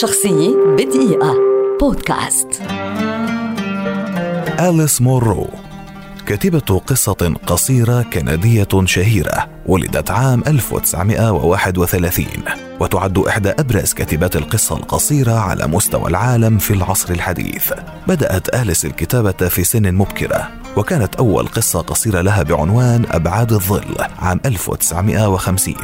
شخصية بدقيقة. بودكاست. أليس مورو كاتبة قصة قصيرة كندية شهيرة ولدت عام 1931 وتعد إحدى أبرز كاتبات القصة القصيرة على مستوى العالم في العصر الحديث. بدأت آليس الكتابة في سن مبكرة وكانت أول قصة قصيرة لها بعنوان أبعاد الظل عام 1950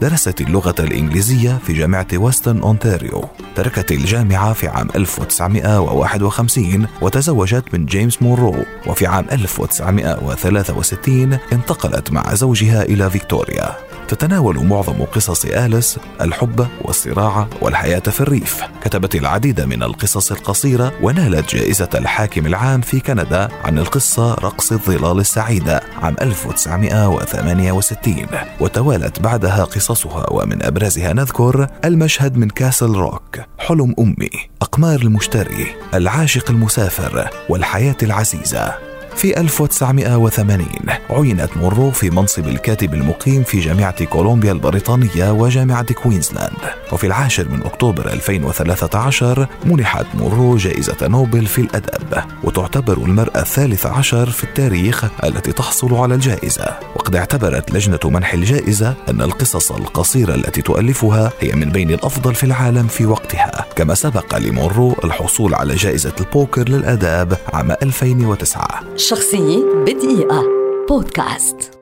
درست اللغة الإنجليزية في جامعة ويستن أونتاريو. تركت الجامعة في عام 1951 وتزوجت من جيمس مونرو. وفي عام 1963 انتقلت مع زوجها إلى فيكتوريا. تتناول معظم قصص آليس الحب والصراع والحياة في الريف. كتبت العديد من القصص القصيرة ونالت جائزة الحاكم العام في كندا عن القصة رقص الظلال السعيدة عام 1968 وتوالت بعدها قصصها ومن أبرزها نذكر المشهد من كاسل روك حلم أمي أقمار المشتري العاشق المسافر والحياة العزيزة. في 1980 عينت مورو في منصب الكاتب المقيم في جامعة كولومبيا البريطانية وجامعة كوينزلاند. وفي العاشر من أكتوبر 2013 منحت مورو جائزة نوبل في الأدب. وتعتبر المرأة الثالث عشر في التاريخ التي تحصل على الجائزة. وقد اعتبرت لجنة منح الجائزة أن القصص القصيرة التي تؤلفها هي من بين الأفضل في العالم في وقتها. كما سبق لمورو الحصول على جائزة البوكر للآداب عام 2009 شخصية بدقيقة. بودكاست.